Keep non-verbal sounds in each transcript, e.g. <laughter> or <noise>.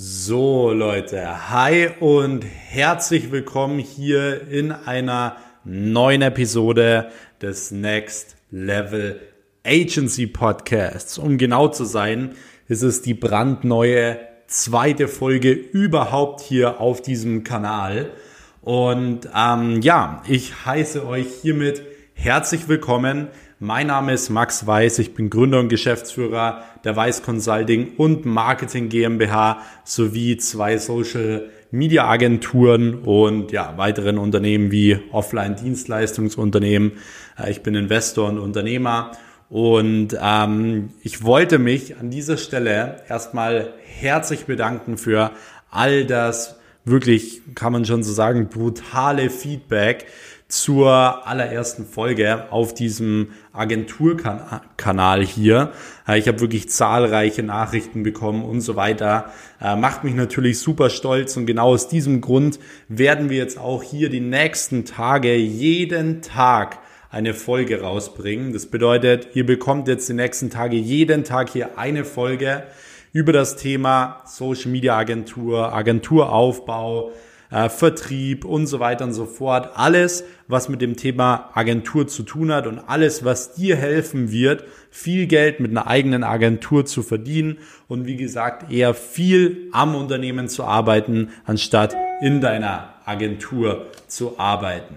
So Leute, hi und herzlich willkommen hier in einer neuen Episode des Next Level Agency Podcasts. Um genau zu sein, ist es die brandneue zweite Folge überhaupt hier auf diesem Kanal. Und ähm, ja, ich heiße euch hiermit herzlich willkommen mein Name ist Max Weiß, ich bin Gründer und Geschäftsführer der Weiß Consulting und Marketing GmbH sowie zwei Social Media Agenturen und ja, weiteren Unternehmen wie Offline Dienstleistungsunternehmen. Äh, ich bin Investor und Unternehmer und ähm, ich wollte mich an dieser Stelle erstmal herzlich bedanken für all das wirklich, kann man schon so sagen, brutale Feedback, zur allerersten Folge auf diesem Agenturkanal hier. Ich habe wirklich zahlreiche Nachrichten bekommen und so weiter. Äh, macht mich natürlich super stolz und genau aus diesem Grund werden wir jetzt auch hier die nächsten Tage jeden Tag eine Folge rausbringen. Das bedeutet, ihr bekommt jetzt die nächsten Tage jeden Tag hier eine Folge über das Thema Social Media Agentur, Agenturaufbau, äh, Vertrieb und so weiter und so fort. Alles, was mit dem Thema Agentur zu tun hat und alles, was dir helfen wird, viel Geld mit einer eigenen Agentur zu verdienen und wie gesagt eher viel am Unternehmen zu arbeiten, anstatt in deiner Agentur zu arbeiten.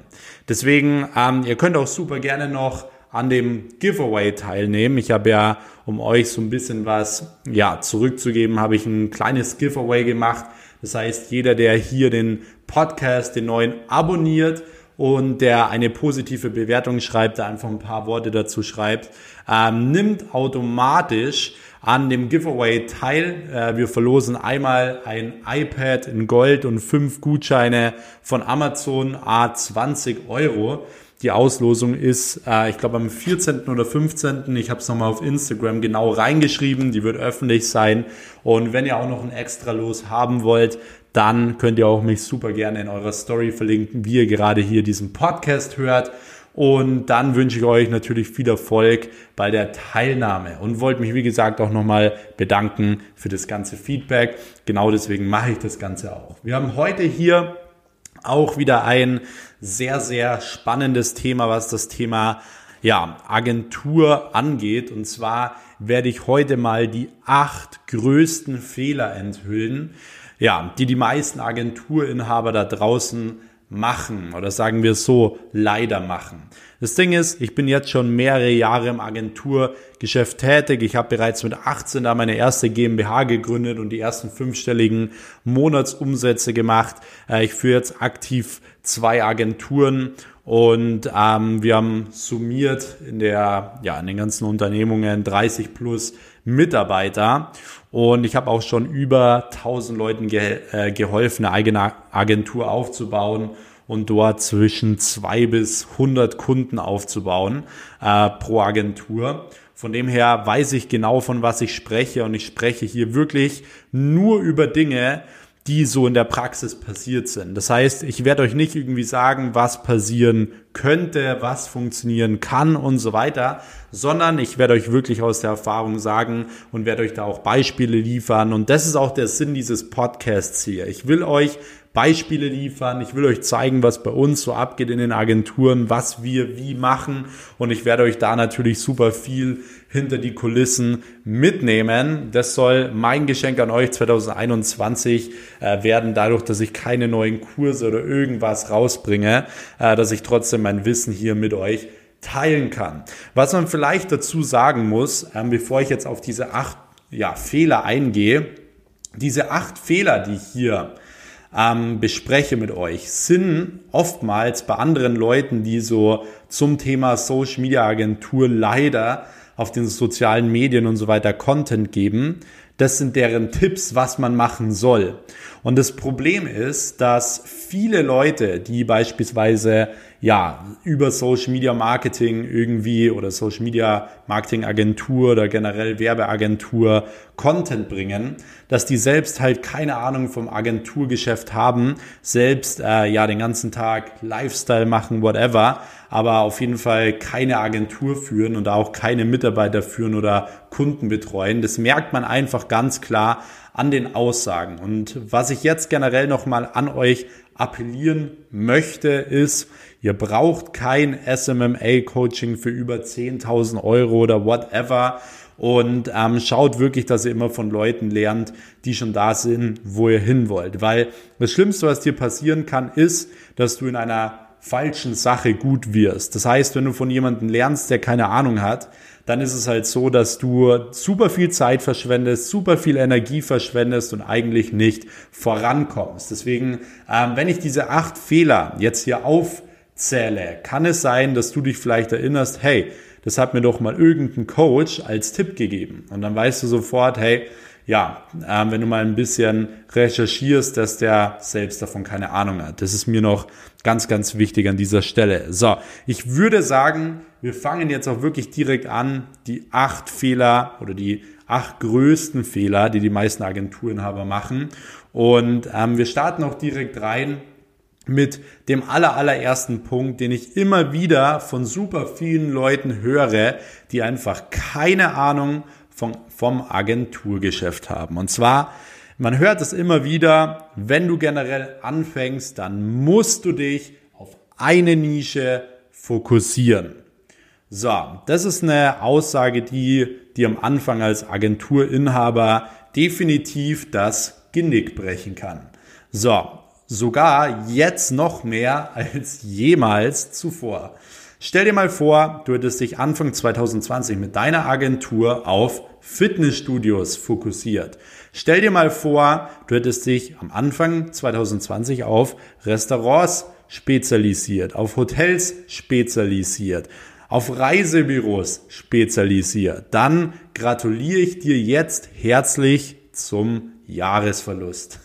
Deswegen, ähm, ihr könnt auch super gerne noch an dem Giveaway teilnehmen. Ich habe ja, um euch so ein bisschen was ja, zurückzugeben, habe ich ein kleines Giveaway gemacht das heißt, jeder, der hier den Podcast, den neuen abonniert und der eine positive Bewertung schreibt, da einfach ein paar Worte dazu schreibt, ähm, nimmt automatisch an dem Giveaway teil. Äh, wir verlosen einmal ein iPad in Gold und fünf Gutscheine von Amazon A 20 Euro. Die Auslosung ist, äh, ich glaube, am 14. oder 15. Ich habe es nochmal auf Instagram genau reingeschrieben. Die wird öffentlich sein. Und wenn ihr auch noch ein extra Los haben wollt, dann könnt ihr auch mich super gerne in eurer Story verlinken, wie ihr gerade hier diesen Podcast hört. Und dann wünsche ich euch natürlich viel Erfolg bei der Teilnahme und wollte mich, wie gesagt, auch nochmal bedanken für das ganze Feedback. Genau deswegen mache ich das Ganze auch. Wir haben heute hier auch wieder ein sehr, sehr spannendes Thema, was das Thema ja, Agentur angeht. Und zwar werde ich heute mal die acht größten Fehler enthüllen, ja, die die meisten Agenturinhaber da draußen machen oder sagen wir so, leider machen. Das Ding ist, ich bin jetzt schon mehrere Jahre im Agenturgeschäft tätig. Ich habe bereits mit 18 da meine erste GmbH gegründet und die ersten fünfstelligen Monatsumsätze gemacht. Äh, ich führe jetzt aktiv zwei Agenturen und ähm, wir haben summiert in der ja in den ganzen Unternehmungen 30 plus Mitarbeiter und ich habe auch schon über 1000 Leuten ge äh, geholfen, eine eigene Agentur aufzubauen und dort zwischen zwei bis 100 Kunden aufzubauen äh, pro Agentur. Von dem her weiß ich genau, von was ich spreche und ich spreche hier wirklich nur über Dinge, die so in der Praxis passiert sind. Das heißt, ich werde euch nicht irgendwie sagen, was passieren könnte, was funktionieren kann und so weiter, sondern ich werde euch wirklich aus der Erfahrung sagen und werde euch da auch Beispiele liefern. Und das ist auch der Sinn dieses Podcasts hier. Ich will euch Beispiele liefern. Ich will euch zeigen, was bei uns so abgeht in den Agenturen, was wir wie machen. Und ich werde euch da natürlich super viel hinter die Kulissen mitnehmen. Das soll mein Geschenk an euch 2021 äh, werden, dadurch, dass ich keine neuen Kurse oder irgendwas rausbringe, äh, dass ich trotzdem mein Wissen hier mit euch teilen kann. Was man vielleicht dazu sagen muss, ähm, bevor ich jetzt auf diese acht ja, Fehler eingehe, diese acht Fehler, die hier ähm, bespreche mit euch, sind oftmals bei anderen Leuten, die so zum Thema Social Media Agentur leider auf den sozialen Medien und so weiter Content geben. Das sind deren Tipps, was man machen soll. Und das Problem ist, dass viele Leute, die beispielsweise ja, über Social Media Marketing irgendwie oder Social Media Marketing Agentur oder generell Werbeagentur Content bringen, dass die selbst halt keine Ahnung vom Agenturgeschäft haben, selbst äh, ja den ganzen Tag Lifestyle machen, whatever, aber auf jeden Fall keine Agentur führen und auch keine Mitarbeiter führen oder Kunden betreuen. Das merkt man einfach ganz klar an den Aussagen. Und was ich jetzt generell nochmal an euch appellieren möchte, ist, ihr braucht kein SMMA-Coaching für über 10.000 Euro oder whatever. Und ähm, schaut wirklich, dass ihr immer von Leuten lernt, die schon da sind, wo ihr hin wollt. Weil das Schlimmste, was dir passieren kann, ist, dass du in einer falschen Sache gut wirst. Das heißt, wenn du von jemandem lernst, der keine Ahnung hat, dann ist es halt so, dass du super viel Zeit verschwendest, super viel Energie verschwendest und eigentlich nicht vorankommst. Deswegen, ähm, wenn ich diese acht Fehler jetzt hier aufzähle, kann es sein, dass du dich vielleicht erinnerst, hey, das hat mir doch mal irgendein Coach als Tipp gegeben. Und dann weißt du sofort, hey, ja, ähm, wenn du mal ein bisschen recherchierst, dass der selbst davon keine Ahnung hat. Das ist mir noch ganz, ganz wichtig an dieser Stelle. So, ich würde sagen, wir fangen jetzt auch wirklich direkt an, die acht Fehler oder die acht größten Fehler, die die meisten Agenturinhaber machen. Und ähm, wir starten auch direkt rein mit dem aller, allerersten Punkt, den ich immer wieder von super vielen Leuten höre, die einfach keine Ahnung vom, vom Agenturgeschäft haben. Und zwar, man hört es immer wieder, wenn du generell anfängst, dann musst du dich auf eine Nische fokussieren. So, das ist eine Aussage, die dir am Anfang als Agenturinhaber definitiv das Genick brechen kann. So, sogar jetzt noch mehr als jemals zuvor. Stell dir mal vor, du hättest dich Anfang 2020 mit deiner Agentur auf Fitnessstudios fokussiert. Stell dir mal vor, du hättest dich am Anfang 2020 auf Restaurants spezialisiert, auf Hotels spezialisiert, auf Reisebüros spezialisiert. Dann gratuliere ich dir jetzt herzlich zum Jahresverlust.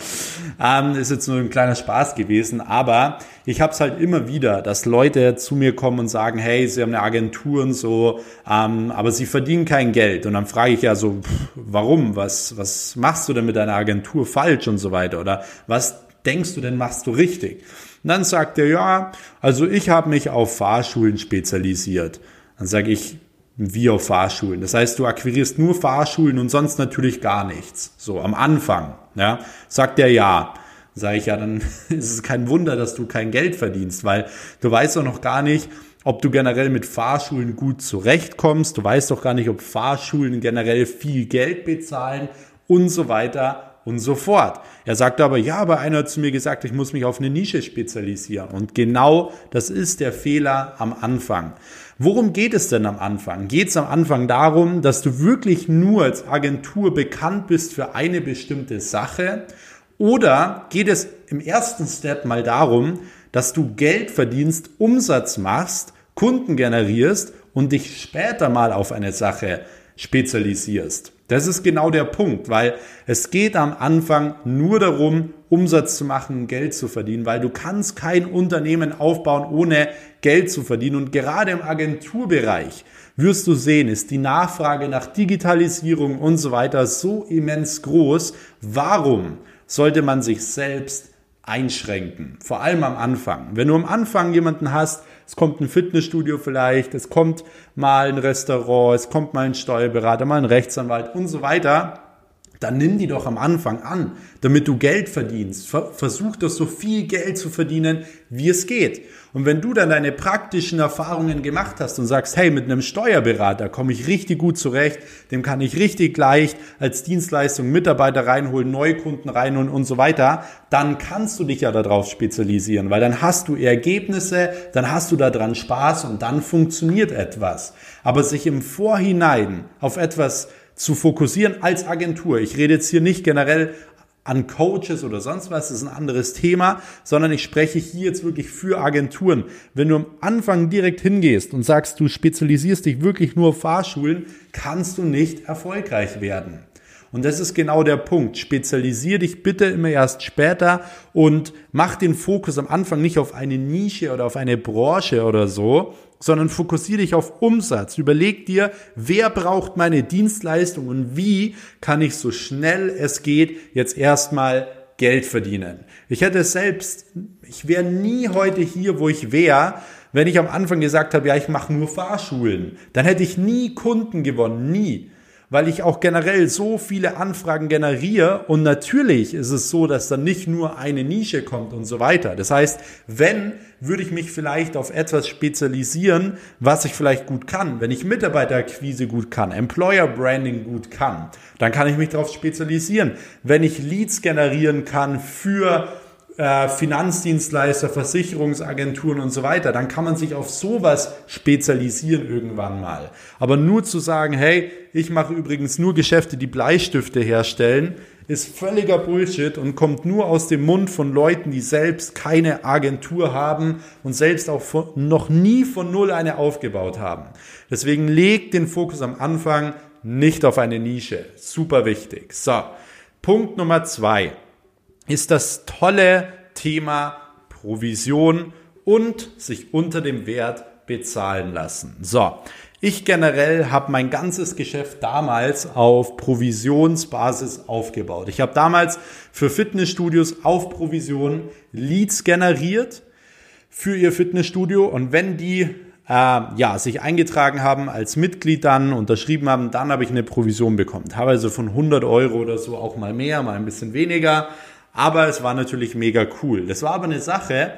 <laughs> ähm, ist jetzt nur ein kleiner Spaß gewesen, aber ich habe es halt immer wieder, dass Leute zu mir kommen und sagen, hey, sie haben eine Agentur und so, ähm, aber sie verdienen kein Geld. Und dann frage ich ja so, pff, warum? Was, was machst du denn mit deiner Agentur falsch und so weiter? Oder was denkst du denn machst du richtig? Und dann sagt er, ja, also ich habe mich auf Fahrschulen spezialisiert. Dann sage ich, wie auf Fahrschulen. Das heißt, du akquirierst nur Fahrschulen und sonst natürlich gar nichts. So am Anfang, ja, sagt er ja. Sage ich ja, dann <laughs> ist es kein Wunder, dass du kein Geld verdienst, weil du weißt doch noch gar nicht, ob du generell mit Fahrschulen gut zurechtkommst. Du weißt doch gar nicht, ob Fahrschulen generell viel Geld bezahlen und so weiter und so fort. Er sagt aber, ja, aber einer hat zu mir gesagt, ich muss mich auf eine Nische spezialisieren. Und genau das ist der Fehler am Anfang. Worum geht es denn am Anfang? Geht es am Anfang darum, dass du wirklich nur als Agentur bekannt bist für eine bestimmte Sache? Oder geht es im ersten Step mal darum, dass du Geld verdienst, Umsatz machst, Kunden generierst und dich später mal auf eine Sache spezialisierst? Das ist genau der Punkt, weil es geht am Anfang nur darum, Umsatz zu machen, Geld zu verdienen, weil du kannst kein Unternehmen aufbauen, ohne Geld zu verdienen. Und gerade im Agenturbereich wirst du sehen, ist die Nachfrage nach Digitalisierung und so weiter so immens groß. Warum sollte man sich selbst einschränken? Vor allem am Anfang. Wenn du am Anfang jemanden hast, es kommt ein Fitnessstudio vielleicht, es kommt mal ein Restaurant, es kommt mal ein Steuerberater, mal ein Rechtsanwalt und so weiter, dann nimm die doch am Anfang an, damit du Geld verdienst. Versuch doch so viel Geld zu verdienen, wie es geht. Und wenn du dann deine praktischen Erfahrungen gemacht hast und sagst, hey, mit einem Steuerberater komme ich richtig gut zurecht, dem kann ich richtig leicht als Dienstleistung Mitarbeiter reinholen, Neukunden reinholen und so weiter, dann kannst du dich ja darauf spezialisieren, weil dann hast du Ergebnisse, dann hast du daran Spaß und dann funktioniert etwas. Aber sich im Vorhinein auf etwas zu fokussieren als Agentur. Ich rede jetzt hier nicht generell an Coaches oder sonst was, das ist ein anderes Thema, sondern ich spreche hier jetzt wirklich für Agenturen. Wenn du am Anfang direkt hingehst und sagst, du spezialisierst dich wirklich nur auf Fahrschulen, kannst du nicht erfolgreich werden. Und das ist genau der Punkt. Spezialisier dich bitte immer erst später und mach den Fokus am Anfang nicht auf eine Nische oder auf eine Branche oder so, sondern fokussiere dich auf Umsatz. Überleg dir, wer braucht meine Dienstleistung und wie kann ich so schnell es geht jetzt erstmal Geld verdienen. Ich hätte selbst, ich wäre nie heute hier, wo ich wäre, wenn ich am Anfang gesagt habe, ja, ich mache nur Fahrschulen. Dann hätte ich nie Kunden gewonnen, nie. Weil ich auch generell so viele Anfragen generiere und natürlich ist es so, dass dann nicht nur eine Nische kommt und so weiter. Das heißt, wenn, würde ich mich vielleicht auf etwas spezialisieren, was ich vielleicht gut kann. Wenn ich Mitarbeiterakquise gut kann, Employer Branding gut kann, dann kann ich mich darauf spezialisieren. Wenn ich Leads generieren kann für äh, Finanzdienstleister, Versicherungsagenturen und so weiter, dann kann man sich auf sowas spezialisieren irgendwann mal. Aber nur zu sagen, hey, ich mache übrigens nur Geschäfte, die Bleistifte herstellen, ist völliger Bullshit und kommt nur aus dem Mund von Leuten, die selbst keine Agentur haben und selbst auch von, noch nie von Null eine aufgebaut haben. Deswegen legt den Fokus am Anfang nicht auf eine Nische. Super wichtig. So, Punkt Nummer zwei ist das tolle Thema Provision und sich unter dem Wert bezahlen lassen. So, ich generell habe mein ganzes Geschäft damals auf Provisionsbasis aufgebaut. Ich habe damals für Fitnessstudios auf Provision Leads generiert für ihr Fitnessstudio und wenn die äh, ja, sich eingetragen haben als Mitglied dann, unterschrieben haben, dann habe ich eine Provision bekommen. Teilweise von 100 Euro oder so, auch mal mehr, mal ein bisschen weniger. Aber es war natürlich mega cool. Das war aber eine Sache,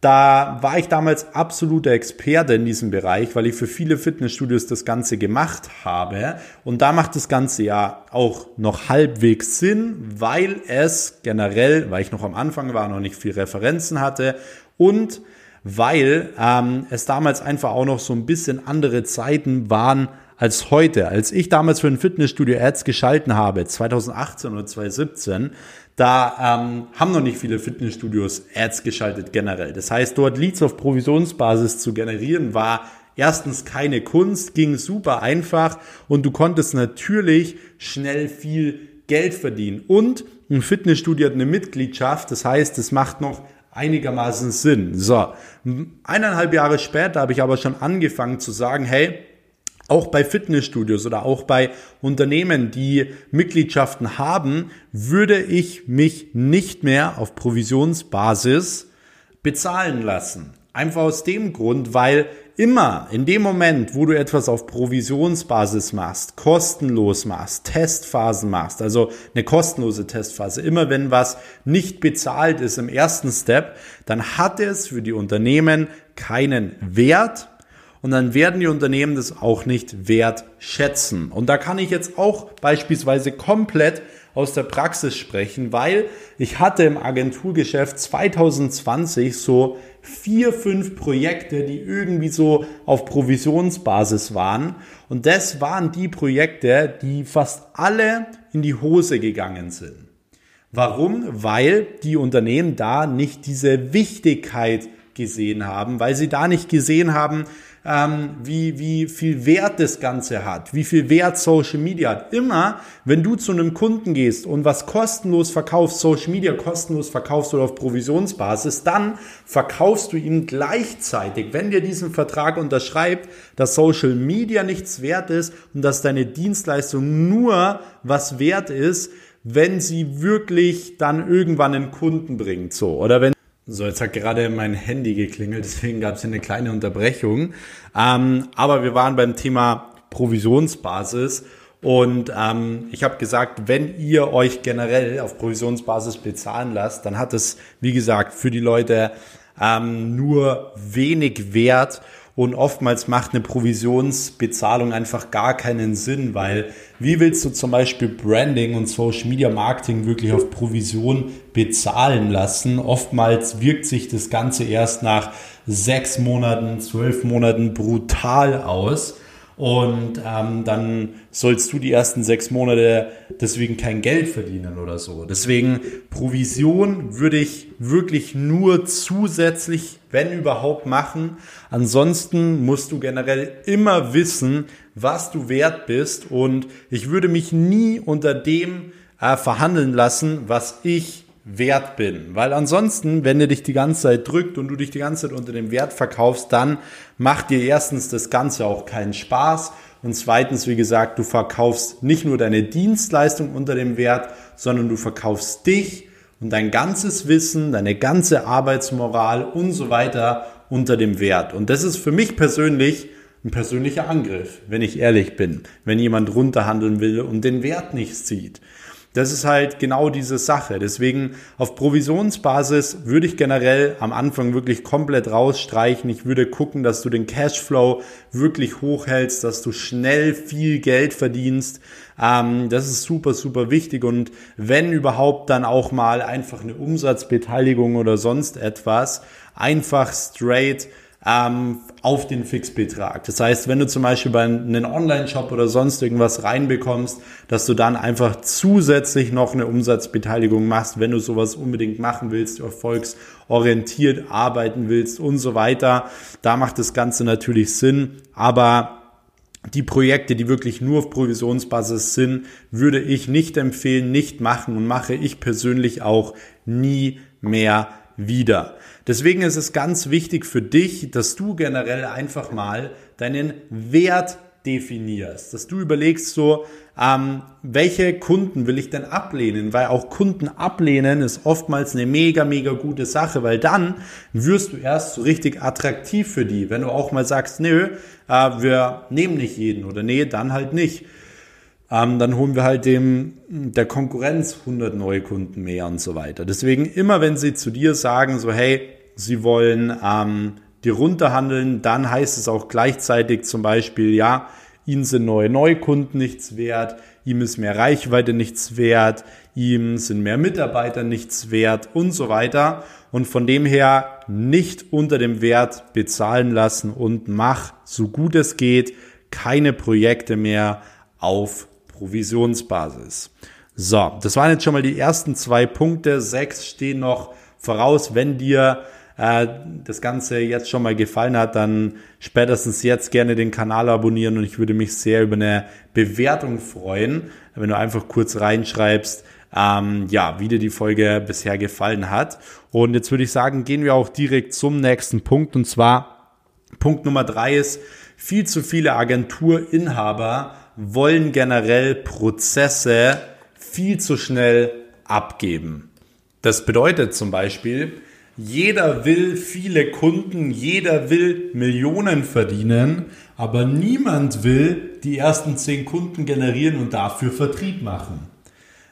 da war ich damals absoluter Experte in diesem Bereich, weil ich für viele Fitnessstudios das Ganze gemacht habe. Und da macht das Ganze ja auch noch halbwegs Sinn, weil es generell, weil ich noch am Anfang war, noch nicht viel Referenzen hatte und weil ähm, es damals einfach auch noch so ein bisschen andere Zeiten waren als heute. Als ich damals für ein Fitnessstudio Ads geschalten habe, 2018 oder 2017, da ähm, haben noch nicht viele Fitnessstudios Ads geschaltet generell. Das heißt, dort Leads auf Provisionsbasis zu generieren, war erstens keine Kunst, ging super einfach und du konntest natürlich schnell viel Geld verdienen. Und ein Fitnessstudio hat eine Mitgliedschaft, das heißt, es macht noch einigermaßen Sinn. So, eineinhalb Jahre später habe ich aber schon angefangen zu sagen, hey, auch bei Fitnessstudios oder auch bei Unternehmen, die Mitgliedschaften haben, würde ich mich nicht mehr auf Provisionsbasis bezahlen lassen. Einfach aus dem Grund, weil immer in dem Moment, wo du etwas auf Provisionsbasis machst, kostenlos machst, Testphasen machst, also eine kostenlose Testphase, immer wenn was nicht bezahlt ist im ersten Step, dann hat es für die Unternehmen keinen Wert und dann werden die Unternehmen das auch nicht wertschätzen. Und da kann ich jetzt auch beispielsweise komplett aus der Praxis sprechen, weil ich hatte im Agenturgeschäft 2020 so vier, fünf Projekte, die irgendwie so auf Provisionsbasis waren. Und das waren die Projekte, die fast alle in die Hose gegangen sind. Warum? Weil die Unternehmen da nicht diese Wichtigkeit gesehen haben, weil sie da nicht gesehen haben, ähm, wie, wie viel Wert das Ganze hat, wie viel Wert Social Media hat. Immer, wenn du zu einem Kunden gehst und was kostenlos verkaufst, Social Media kostenlos verkaufst oder auf Provisionsbasis, dann verkaufst du ihm gleichzeitig, wenn dir diesen Vertrag unterschreibt, dass Social Media nichts wert ist und dass deine Dienstleistung nur was wert ist, wenn sie wirklich dann irgendwann einen Kunden bringt, so. Oder wenn so, jetzt hat gerade mein Handy geklingelt, deswegen gab es eine kleine Unterbrechung. Ähm, aber wir waren beim Thema Provisionsbasis und ähm, ich habe gesagt, wenn ihr euch generell auf Provisionsbasis bezahlen lasst, dann hat es, wie gesagt, für die Leute ähm, nur wenig Wert und oftmals macht eine Provisionsbezahlung einfach gar keinen Sinn, weil wie willst du zum Beispiel Branding und Social Media Marketing wirklich auf Provision bezahlen lassen? Oftmals wirkt sich das Ganze erst nach sechs Monaten, zwölf Monaten brutal aus. Und ähm, dann sollst du die ersten sechs Monate deswegen kein Geld verdienen oder so. Deswegen Provision würde ich wirklich nur zusätzlich, wenn überhaupt, machen. Ansonsten musst du generell immer wissen, was du wert bist. Und ich würde mich nie unter dem äh, verhandeln lassen, was ich wert bin. Weil ansonsten, wenn er dich die ganze Zeit drückt und du dich die ganze Zeit unter dem Wert verkaufst, dann macht dir erstens das Ganze auch keinen Spaß und zweitens, wie gesagt, du verkaufst nicht nur deine Dienstleistung unter dem Wert, sondern du verkaufst dich und dein ganzes Wissen, deine ganze Arbeitsmoral und so weiter unter dem Wert. Und das ist für mich persönlich ein persönlicher Angriff, wenn ich ehrlich bin, wenn jemand runterhandeln will und den Wert nicht sieht. Das ist halt genau diese Sache. Deswegen auf Provisionsbasis würde ich generell am Anfang wirklich komplett rausstreichen. Ich würde gucken, dass du den Cashflow wirklich hochhältst, dass du schnell viel Geld verdienst. Ähm, das ist super, super wichtig. Und wenn überhaupt dann auch mal einfach eine Umsatzbeteiligung oder sonst etwas, einfach straight ähm, auf den Fixbetrag. Das heißt, wenn du zum Beispiel bei einem Online-Shop oder sonst irgendwas reinbekommst, dass du dann einfach zusätzlich noch eine Umsatzbeteiligung machst, wenn du sowas unbedingt machen willst, erfolgsorientiert arbeiten willst und so weiter. Da macht das Ganze natürlich Sinn, aber die Projekte, die wirklich nur auf Provisionsbasis sind, würde ich nicht empfehlen, nicht machen und mache ich persönlich auch nie mehr wieder. Deswegen ist es ganz wichtig für dich, dass du generell einfach mal deinen Wert definierst, dass du überlegst so, ähm, welche Kunden will ich denn ablehnen, weil auch Kunden ablehnen ist oftmals eine mega, mega gute Sache, weil dann wirst du erst so richtig attraktiv für die, wenn du auch mal sagst, nö, äh, wir nehmen nicht jeden oder nee, dann halt nicht. Ähm, dann holen wir halt dem der Konkurrenz 100 neue Kunden mehr und so weiter. Deswegen immer, wenn sie zu dir sagen, so hey, sie wollen ähm, die runterhandeln, dann heißt es auch gleichzeitig zum Beispiel, ja, ihnen sind neue Neukunden nichts wert, ihm ist mehr Reichweite nichts wert, ihm sind mehr Mitarbeiter nichts wert und so weiter. Und von dem her nicht unter dem Wert bezahlen lassen und mach, so gut es geht, keine Projekte mehr auf Provisionsbasis. So, das waren jetzt schon mal die ersten zwei Punkte. Sechs stehen noch voraus. Wenn dir äh, das Ganze jetzt schon mal gefallen hat, dann spätestens jetzt gerne den Kanal abonnieren und ich würde mich sehr über eine Bewertung freuen, wenn du einfach kurz reinschreibst, ähm, ja, wie dir die Folge bisher gefallen hat. Und jetzt würde ich sagen, gehen wir auch direkt zum nächsten Punkt und zwar Punkt Nummer drei ist, viel zu viele Agenturinhaber wollen generell Prozesse viel zu schnell abgeben. Das bedeutet zum Beispiel, jeder will viele Kunden, jeder will Millionen verdienen, aber niemand will die ersten zehn Kunden generieren und dafür Vertrieb machen.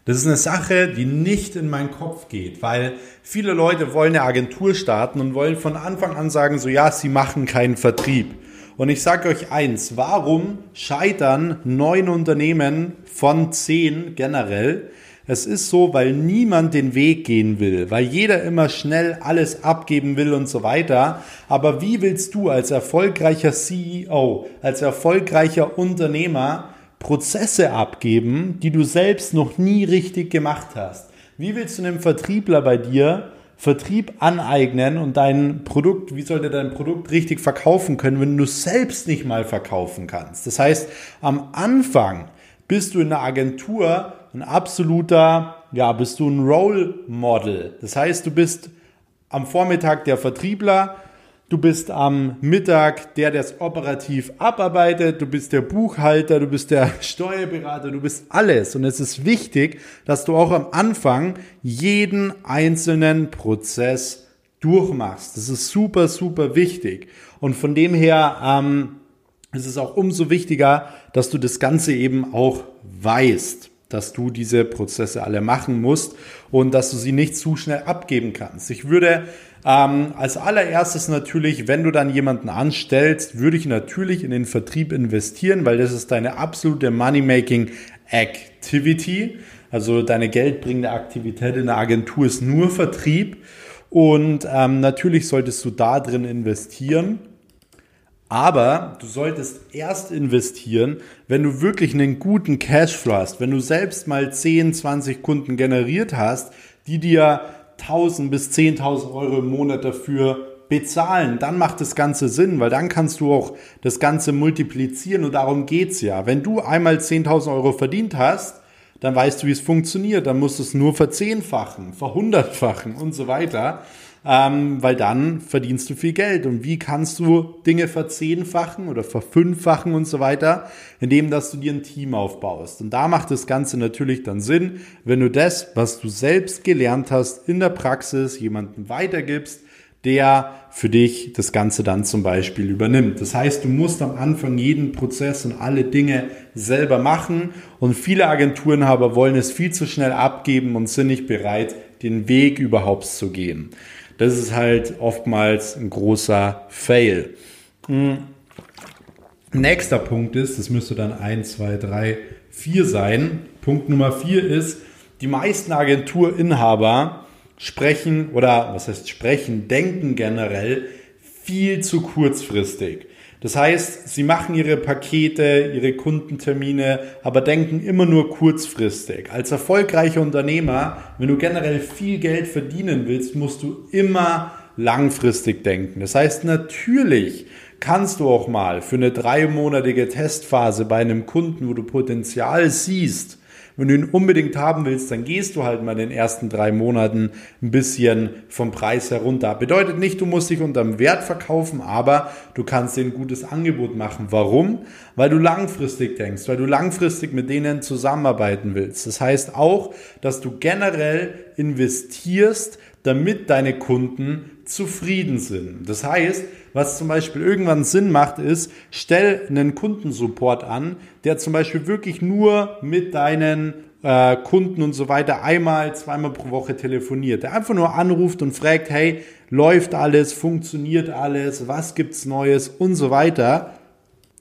Das ist eine Sache, die nicht in meinen Kopf geht, weil viele Leute wollen eine Agentur starten und wollen von Anfang an sagen, so ja, sie machen keinen Vertrieb. Und ich sage euch eins, warum scheitern neun Unternehmen von zehn generell? Es ist so, weil niemand den Weg gehen will, weil jeder immer schnell alles abgeben will und so weiter. Aber wie willst du als erfolgreicher CEO, als erfolgreicher Unternehmer Prozesse abgeben, die du selbst noch nie richtig gemacht hast? Wie willst du einem Vertriebler bei dir Vertrieb aneignen und dein Produkt, wie sollte dein Produkt richtig verkaufen können, wenn du selbst nicht mal verkaufen kannst? Das heißt, am Anfang bist du in der Agentur ein absoluter, ja, bist du ein Role Model. Das heißt, du bist am Vormittag der Vertriebler, Du bist am Mittag der, der es operativ abarbeitet. Du bist der Buchhalter, du bist der <laughs> Steuerberater, du bist alles. Und es ist wichtig, dass du auch am Anfang jeden einzelnen Prozess durchmachst. Das ist super, super wichtig. Und von dem her ähm, ist es auch umso wichtiger, dass du das Ganze eben auch weißt dass du diese Prozesse alle machen musst und dass du sie nicht zu schnell abgeben kannst. Ich würde ähm, als allererstes natürlich, wenn du dann jemanden anstellst, würde ich natürlich in den Vertrieb investieren, weil das ist deine absolute Money-Making Activity. Also deine geldbringende Aktivität in der Agentur ist nur Vertrieb. Und ähm, natürlich solltest du da drin investieren. Aber du solltest erst investieren, wenn du wirklich einen guten Cashflow hast, wenn du selbst mal 10, 20 Kunden generiert hast, die dir 1000 bis 10.000 Euro im Monat dafür bezahlen, dann macht das Ganze Sinn, weil dann kannst du auch das Ganze multiplizieren und darum geht's ja. Wenn du einmal 10.000 Euro verdient hast, dann weißt du, wie es funktioniert. Dann musst du es nur verzehnfachen, verhundertfachen und so weiter ähm, weil dann verdienst du viel Geld. Und wie kannst du Dinge verzehnfachen oder verfünffachen und so weiter? Indem, dass du dir ein Team aufbaust. Und da macht das Ganze natürlich dann Sinn, wenn du das, was du selbst gelernt hast, in der Praxis jemanden weitergibst, der für dich das Ganze dann zum Beispiel übernimmt. Das heißt, du musst am Anfang jeden Prozess und alle Dinge selber machen und viele Agenturenhaber wollen es viel zu schnell abgeben und sind nicht bereit, den Weg überhaupt zu gehen. Das ist halt oftmals ein großer Fail. Hm. Nächster Punkt ist, das müsste dann 1, 2, 3, 4 sein. Punkt Nummer 4 ist, die meisten Agenturinhaber sprechen oder was heißt sprechen, denken generell viel zu kurzfristig. Das heißt, sie machen ihre Pakete, ihre Kundentermine, aber denken immer nur kurzfristig. Als erfolgreicher Unternehmer, wenn du generell viel Geld verdienen willst, musst du immer langfristig denken. Das heißt, natürlich kannst du auch mal für eine dreimonatige Testphase bei einem Kunden, wo du Potenzial siehst, wenn du ihn unbedingt haben willst, dann gehst du halt mal in den ersten drei Monaten ein bisschen vom Preis herunter. Bedeutet nicht, du musst dich unterm Wert verkaufen, aber du kannst dir ein gutes Angebot machen. Warum? Weil du langfristig denkst, weil du langfristig mit denen zusammenarbeiten willst. Das heißt auch, dass du generell investierst, damit deine Kunden zufrieden sind. Das heißt, was zum Beispiel irgendwann Sinn macht, ist, stell einen Kundensupport an, der zum Beispiel wirklich nur mit deinen äh, Kunden und so weiter einmal, zweimal pro Woche telefoniert. Der einfach nur anruft und fragt, hey, läuft alles, funktioniert alles, was gibt's Neues und so weiter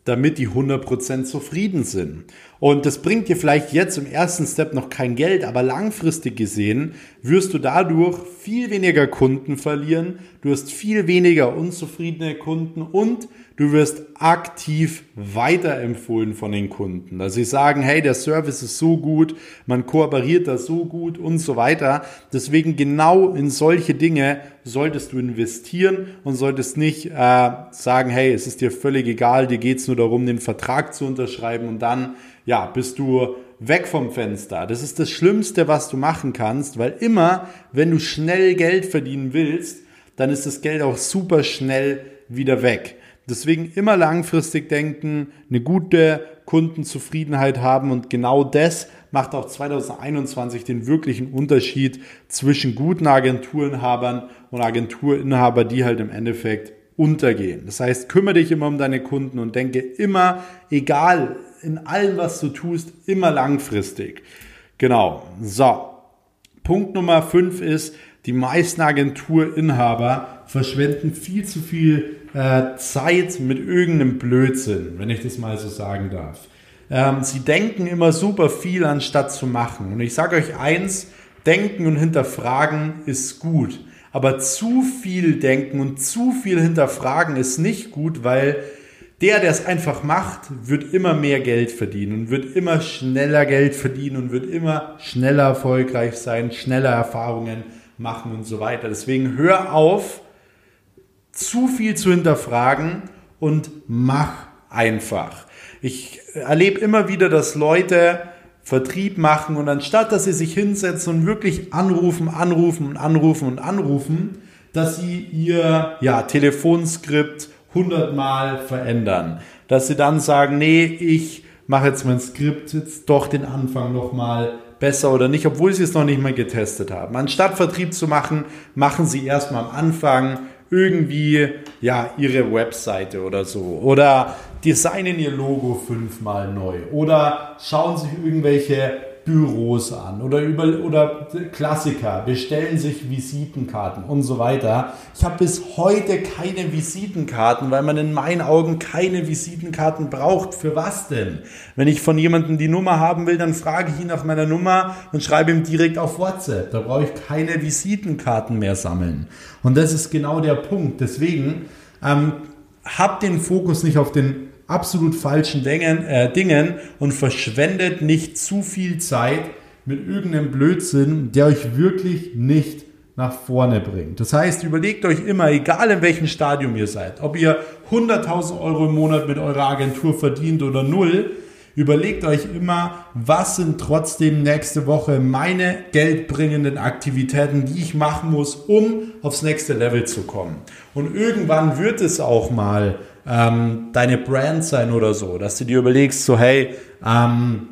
damit die 100% zufrieden sind. Und das bringt dir vielleicht jetzt im ersten Step noch kein Geld, aber langfristig gesehen wirst du dadurch viel weniger Kunden verlieren, du hast viel weniger unzufriedene Kunden und du wirst aktiv weiterempfohlen von den Kunden. Dass sie sagen, hey, der Service ist so gut, man kooperiert da so gut und so weiter. Deswegen genau in solche Dinge solltest du investieren und solltest nicht äh, sagen, hey, es ist dir völlig egal, dir geht's nur darum, den Vertrag zu unterschreiben und dann, ja, bist du weg vom Fenster. Das ist das Schlimmste, was du machen kannst, weil immer, wenn du schnell Geld verdienen willst, dann ist das Geld auch super schnell wieder weg. Deswegen immer langfristig denken, eine gute Kundenzufriedenheit haben und genau das macht auch 2021 den wirklichen Unterschied zwischen guten Agenturinhabern und Agenturinhaber, die halt im Endeffekt untergehen. Das heißt, kümmere dich immer um deine Kunden und denke immer, egal in allem, was du tust, immer langfristig. Genau. So. Punkt Nummer 5 ist, die meisten Agenturinhaber verschwenden viel zu viel äh, Zeit mit irgendeinem Blödsinn, wenn ich das mal so sagen darf. Ähm, sie denken immer super viel, anstatt zu machen. Und ich sage euch eins, denken und hinterfragen ist gut. Aber zu viel denken und zu viel hinterfragen ist nicht gut, weil der, der es einfach macht, wird immer mehr Geld verdienen und wird immer schneller Geld verdienen und wird immer schneller erfolgreich sein, schneller Erfahrungen machen und so weiter. Deswegen hör auf, zu viel zu hinterfragen und mach einfach. Ich erlebe immer wieder, dass Leute Vertrieb machen und anstatt, dass sie sich hinsetzen und wirklich anrufen, anrufen und anrufen und anrufen, dass sie ihr ja, Telefonskript hundertmal verändern. Dass sie dann sagen, nee, ich mache jetzt mein Skript jetzt doch den Anfang nochmal besser oder nicht, obwohl sie es noch nicht mal getestet haben. Anstatt Vertrieb zu machen, machen sie erstmal am Anfang irgendwie ja ihre Webseite oder so oder designen ihr Logo fünfmal neu oder schauen sich irgendwelche Büros an oder über oder Klassiker bestellen sich Visitenkarten und so weiter. Ich habe bis heute keine Visitenkarten, weil man in meinen Augen keine Visitenkarten braucht. Für was denn? Wenn ich von jemandem die Nummer haben will, dann frage ich ihn nach meiner Nummer und schreibe ihm direkt auf WhatsApp. Da brauche ich keine Visitenkarten mehr sammeln. Und das ist genau der Punkt. Deswegen ähm, habt den Fokus nicht auf den absolut falschen Dingen, äh, Dingen und verschwendet nicht zu viel Zeit mit irgendeinem Blödsinn, der euch wirklich nicht nach vorne bringt. Das heißt, überlegt euch immer, egal in welchem Stadium ihr seid, ob ihr 100.000 Euro im Monat mit eurer Agentur verdient oder null, überlegt euch immer, was sind trotzdem nächste Woche meine geldbringenden Aktivitäten, die ich machen muss, um aufs nächste Level zu kommen. Und irgendwann wird es auch mal ähm, deine Brand sein oder so, dass du dir überlegst, so hey, ähm,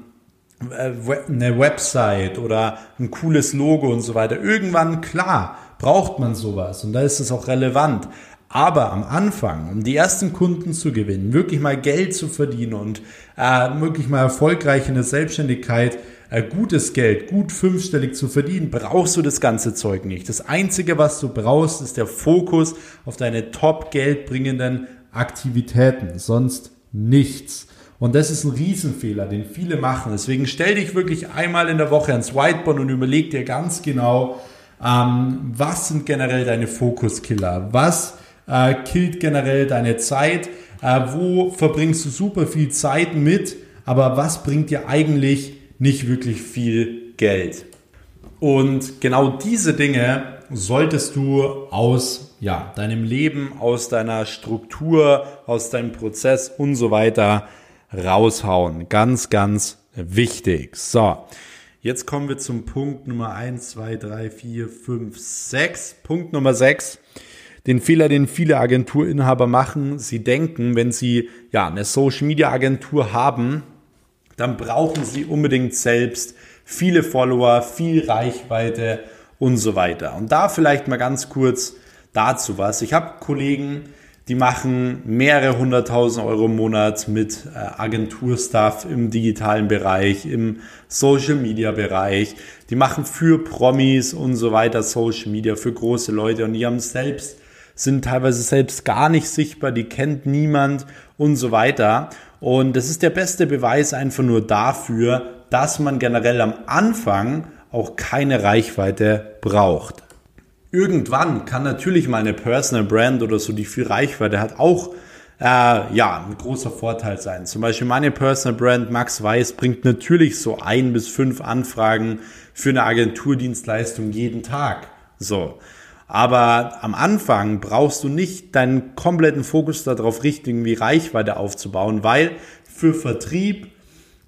äh, eine Website oder ein cooles Logo und so weiter. Irgendwann, klar, braucht man sowas und da ist es auch relevant. Aber am Anfang, um die ersten Kunden zu gewinnen, wirklich mal Geld zu verdienen und äh, wirklich mal erfolgreich in der Selbstständigkeit äh, gutes Geld, gut fünfstellig zu verdienen, brauchst du das ganze Zeug nicht. Das Einzige, was du brauchst, ist der Fokus auf deine top geldbringenden Aktivitäten, sonst nichts. Und das ist ein Riesenfehler, den viele machen. Deswegen stell dich wirklich einmal in der Woche ans Whiteboard und überleg dir ganz genau, ähm, was sind generell deine Fokuskiller? Was äh, killt generell deine Zeit, äh, wo verbringst du super viel Zeit mit, aber was bringt dir eigentlich nicht wirklich viel Geld? Und genau diese Dinge solltest du aus ja, deinem Leben, aus deiner Struktur, aus deinem Prozess und so weiter raushauen. Ganz, ganz wichtig. So, jetzt kommen wir zum Punkt Nummer 1, 2, 3, 4, 5, 6. Punkt Nummer 6 den Fehler, den viele Agenturinhaber machen. Sie denken, wenn sie ja eine Social Media Agentur haben, dann brauchen sie unbedingt selbst viele Follower, viel Reichweite und so weiter. Und da vielleicht mal ganz kurz dazu was. Ich habe Kollegen, die machen mehrere hunderttausend Euro im Monat mit äh, Agenturstuff im digitalen Bereich, im Social Media Bereich. Die machen für Promis und so weiter Social Media für große Leute und die haben selbst sind teilweise selbst gar nicht sichtbar, die kennt niemand und so weiter. Und das ist der beste Beweis einfach nur dafür, dass man generell am Anfang auch keine Reichweite braucht. Irgendwann kann natürlich mal eine Personal Brand oder so, die viel Reichweite hat, auch äh, ja, ein großer Vorteil sein. Zum Beispiel meine Personal Brand Max Weiß bringt natürlich so ein bis fünf Anfragen für eine Agenturdienstleistung jeden Tag. So. Aber am Anfang brauchst du nicht deinen kompletten Fokus darauf richten, wie Reichweite aufzubauen, weil für Vertrieb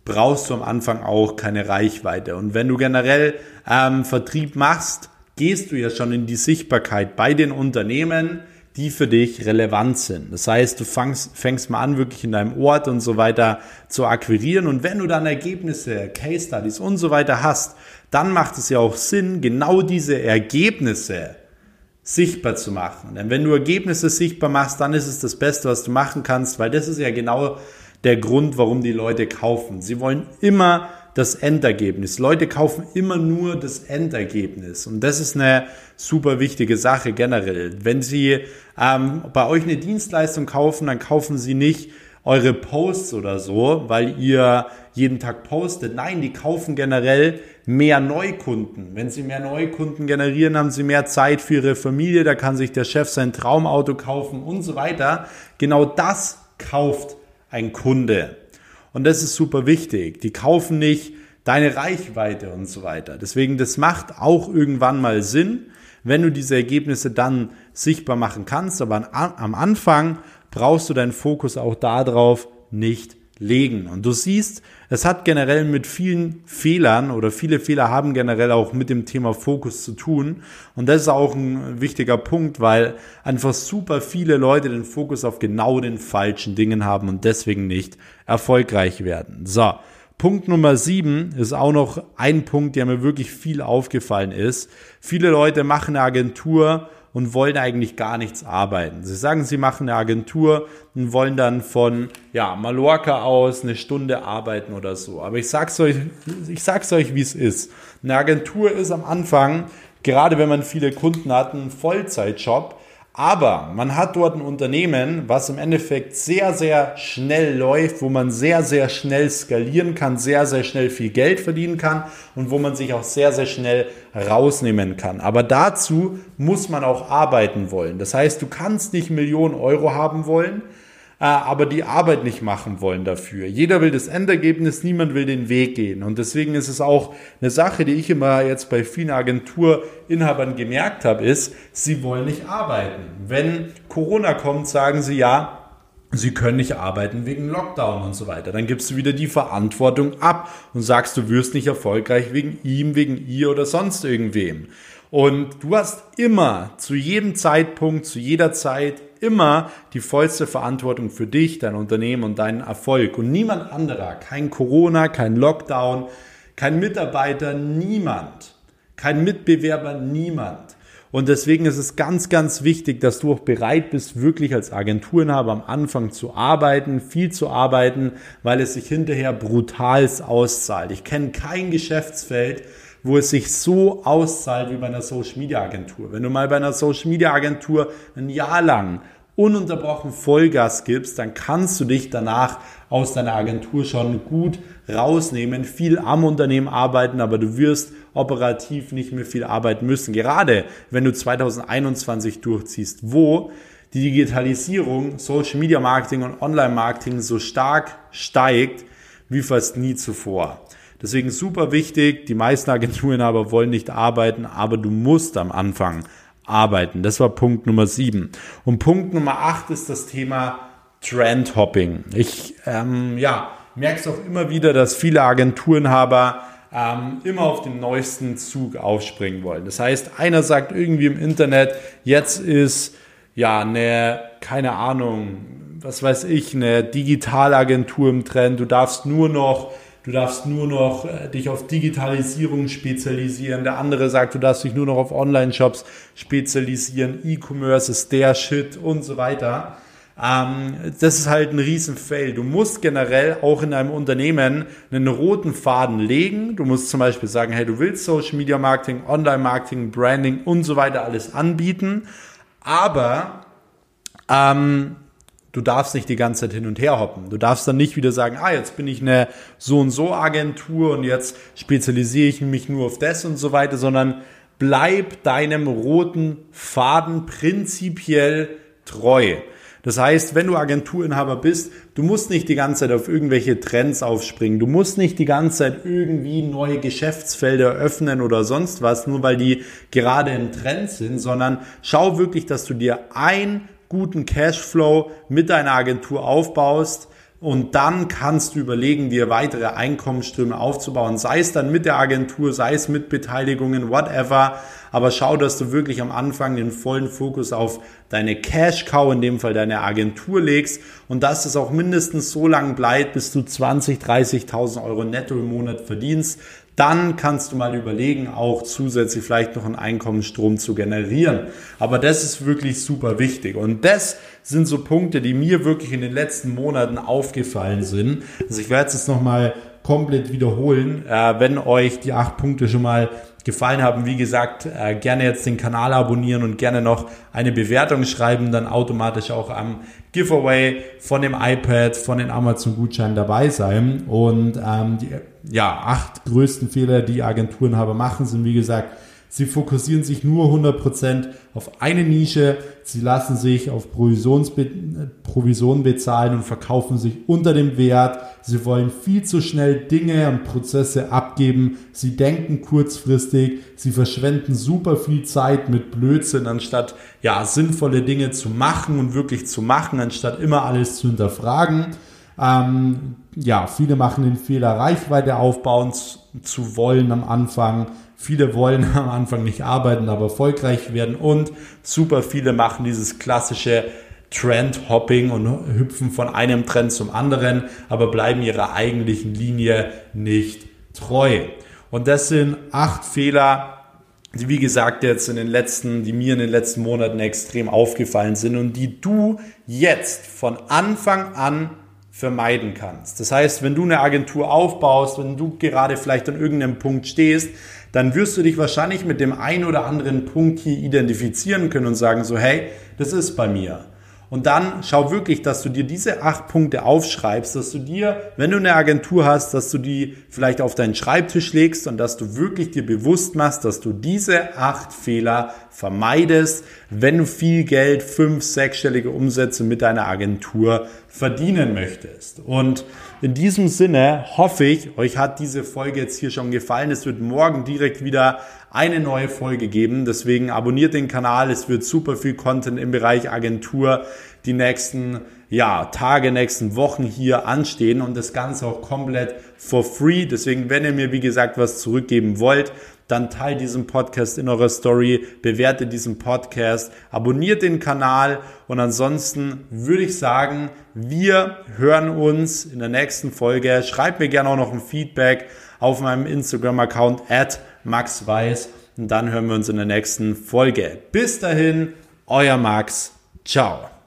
brauchst du am Anfang auch keine Reichweite. Und wenn du generell ähm, Vertrieb machst, gehst du ja schon in die Sichtbarkeit bei den Unternehmen, die für dich relevant sind. Das heißt, du fängst, fängst mal an, wirklich in deinem Ort und so weiter zu akquirieren. Und wenn du dann Ergebnisse, Case Studies und so weiter hast, dann macht es ja auch Sinn, genau diese Ergebnisse sichtbar zu machen. Denn wenn du Ergebnisse sichtbar machst, dann ist es das Beste, was du machen kannst, weil das ist ja genau der Grund, warum die Leute kaufen. Sie wollen immer das Endergebnis. Leute kaufen immer nur das Endergebnis. Und das ist eine super wichtige Sache generell. Wenn sie ähm, bei euch eine Dienstleistung kaufen, dann kaufen sie nicht eure Posts oder so, weil ihr jeden Tag postet. Nein, die kaufen generell mehr Neukunden. Wenn sie mehr Neukunden generieren, haben sie mehr Zeit für ihre Familie, da kann sich der Chef sein Traumauto kaufen und so weiter. Genau das kauft ein Kunde. Und das ist super wichtig. Die kaufen nicht deine Reichweite und so weiter. Deswegen, das macht auch irgendwann mal Sinn, wenn du diese Ergebnisse dann sichtbar machen kannst. Aber am Anfang brauchst du deinen Fokus auch darauf nicht legen. Und du siehst, es hat generell mit vielen Fehlern oder viele Fehler haben generell auch mit dem Thema Fokus zu tun. Und das ist auch ein wichtiger Punkt, weil einfach super viele Leute den Fokus auf genau den falschen Dingen haben und deswegen nicht erfolgreich werden. So. Punkt Nummer sieben ist auch noch ein Punkt, der mir wirklich viel aufgefallen ist. Viele Leute machen eine Agentur und wollen eigentlich gar nichts arbeiten. Sie sagen, sie machen eine Agentur und wollen dann von ja, Mallorca aus eine Stunde arbeiten oder so. Aber ich sag's euch, ich sag's euch, wie es ist. Eine Agentur ist am Anfang, gerade wenn man viele Kunden hat, ein Vollzeitjob aber man hat dort ein Unternehmen, was im Endeffekt sehr, sehr schnell läuft, wo man sehr, sehr schnell skalieren kann, sehr, sehr schnell viel Geld verdienen kann und wo man sich auch sehr, sehr schnell rausnehmen kann. Aber dazu muss man auch arbeiten wollen. Das heißt, du kannst nicht Millionen Euro haben wollen, aber die Arbeit nicht machen wollen dafür. Jeder will das Endergebnis, niemand will den Weg gehen. Und deswegen ist es auch eine Sache, die ich immer jetzt bei vielen Agenturinhabern gemerkt habe, ist, sie wollen nicht arbeiten. Wenn Corona kommt, sagen sie ja, Sie können nicht arbeiten wegen Lockdown und so weiter. Dann gibst du wieder die Verantwortung ab und sagst, du wirst nicht erfolgreich wegen ihm, wegen ihr oder sonst irgendwem. Und du hast immer zu jedem Zeitpunkt, zu jeder Zeit immer die vollste Verantwortung für dich, dein Unternehmen und deinen Erfolg und niemand anderer. Kein Corona, kein Lockdown, kein Mitarbeiter, niemand. Kein Mitbewerber, niemand. Und deswegen ist es ganz, ganz wichtig, dass du auch bereit bist, wirklich als Agenturinhaber am Anfang zu arbeiten, viel zu arbeiten, weil es sich hinterher brutal auszahlt. Ich kenne kein Geschäftsfeld, wo es sich so auszahlt wie bei einer Social Media Agentur. Wenn du mal bei einer Social Media Agentur ein Jahr lang ununterbrochen Vollgas gibst, dann kannst du dich danach aus deiner Agentur schon gut rausnehmen, viel am Unternehmen arbeiten, aber du wirst operativ nicht mehr viel arbeiten müssen. Gerade wenn du 2021 durchziehst, wo die Digitalisierung, Social Media Marketing und Online Marketing so stark steigt wie fast nie zuvor. Deswegen super wichtig, die meisten Agenturen aber wollen nicht arbeiten, aber du musst am Anfang arbeiten. Das war Punkt Nummer sieben. Und Punkt Nummer acht ist das Thema Trendhopping. Ich ähm, ja, merke es auch immer wieder, dass viele Agenturenhaber ähm, immer auf den neuesten Zug aufspringen wollen. Das heißt, einer sagt irgendwie im Internet, jetzt ist ja eine, keine Ahnung, was weiß ich, eine Digitalagentur im Trend. Du darfst nur noch du darfst nur noch äh, dich auf Digitalisierung spezialisieren. Der andere sagt, du darfst dich nur noch auf Online-Shops spezialisieren. E-Commerce ist der Shit und so weiter. Ähm, das ist halt ein Riesenfail. Du musst generell auch in einem Unternehmen einen roten Faden legen. Du musst zum Beispiel sagen, hey, du willst Social Media Marketing, Online Marketing, Branding und so weiter alles anbieten. Aber ähm, du darfst nicht die ganze Zeit hin und her hoppen. Du darfst dann nicht wieder sagen, ah, jetzt bin ich eine so und so Agentur und jetzt spezialisiere ich mich nur auf das und so weiter, sondern bleib deinem roten Faden prinzipiell treu. Das heißt, wenn du Agenturinhaber bist, du musst nicht die ganze Zeit auf irgendwelche Trends aufspringen. Du musst nicht die ganze Zeit irgendwie neue Geschäftsfelder öffnen oder sonst was, nur weil die gerade im Trend sind, sondern schau wirklich, dass du dir ein guten Cashflow mit deiner Agentur aufbaust und dann kannst du überlegen, dir weitere Einkommensströme aufzubauen, sei es dann mit der Agentur, sei es mit Beteiligungen, whatever. Aber schau, dass du wirklich am Anfang den vollen Fokus auf deine Cash Cow, in dem Fall deine Agentur legst und dass es auch mindestens so lange bleibt, bis du 20, 30.000 Euro netto im Monat verdienst dann kannst du mal überlegen, auch zusätzlich vielleicht noch einen Einkommensstrom zu generieren. Aber das ist wirklich super wichtig. Und das sind so Punkte, die mir wirklich in den letzten Monaten aufgefallen sind. Also ich werde es jetzt nochmal komplett wiederholen. Äh, wenn euch die acht Punkte schon mal gefallen haben, wie gesagt, äh, gerne jetzt den Kanal abonnieren und gerne noch eine Bewertung schreiben, dann automatisch auch am Giveaway von dem iPad, von den Amazon-Gutscheinen dabei sein. Und ähm, die ja, acht größten Fehler, die Agenturenhaber machen, sind wie gesagt, Sie fokussieren sich nur 100% auf eine Nische. Sie lassen sich auf Provisionsbe Provision bezahlen und verkaufen sich unter dem Wert. Sie wollen viel zu schnell Dinge und Prozesse abgeben. Sie denken kurzfristig. Sie verschwenden super viel Zeit mit Blödsinn, anstatt ja, sinnvolle Dinge zu machen und wirklich zu machen, anstatt immer alles zu hinterfragen. Ähm, ja, viele machen den Fehler, Reichweite aufbauen zu wollen am Anfang Viele wollen am Anfang nicht arbeiten, aber erfolgreich werden und super viele machen dieses klassische Trend-Hopping und hüpfen von einem Trend zum anderen, aber bleiben ihrer eigentlichen Linie nicht treu. Und das sind acht Fehler, die wie gesagt jetzt in den letzten, die mir in den letzten Monaten extrem aufgefallen sind und die du jetzt von Anfang an vermeiden kannst. Das heißt, wenn du eine Agentur aufbaust, wenn du gerade vielleicht an irgendeinem Punkt stehst, dann wirst du dich wahrscheinlich mit dem einen oder anderen Punkt hier identifizieren können und sagen so, hey, das ist bei mir. Und dann schau wirklich, dass du dir diese acht Punkte aufschreibst, dass du dir, wenn du eine Agentur hast, dass du die vielleicht auf deinen Schreibtisch legst und dass du wirklich dir bewusst machst, dass du diese acht Fehler vermeidest, wenn du viel Geld, fünf, sechsstellige Umsätze mit deiner Agentur verdienen möchtest. Und in diesem Sinne hoffe ich, euch hat diese Folge jetzt hier schon gefallen. Es wird morgen direkt wieder eine neue Folge geben. Deswegen abonniert den Kanal. Es wird super viel Content im Bereich Agentur die nächsten ja, Tage, nächsten Wochen hier anstehen und das Ganze auch komplett for free. Deswegen, wenn ihr mir, wie gesagt, was zurückgeben wollt, dann teilt diesen Podcast in eurer Story, bewertet diesen Podcast, abonniert den Kanal und ansonsten würde ich sagen, wir hören uns in der nächsten Folge. Schreibt mir gerne auch noch ein Feedback auf meinem Instagram-Account at maxweiss und dann hören wir uns in der nächsten Folge. Bis dahin, euer Max. Ciao.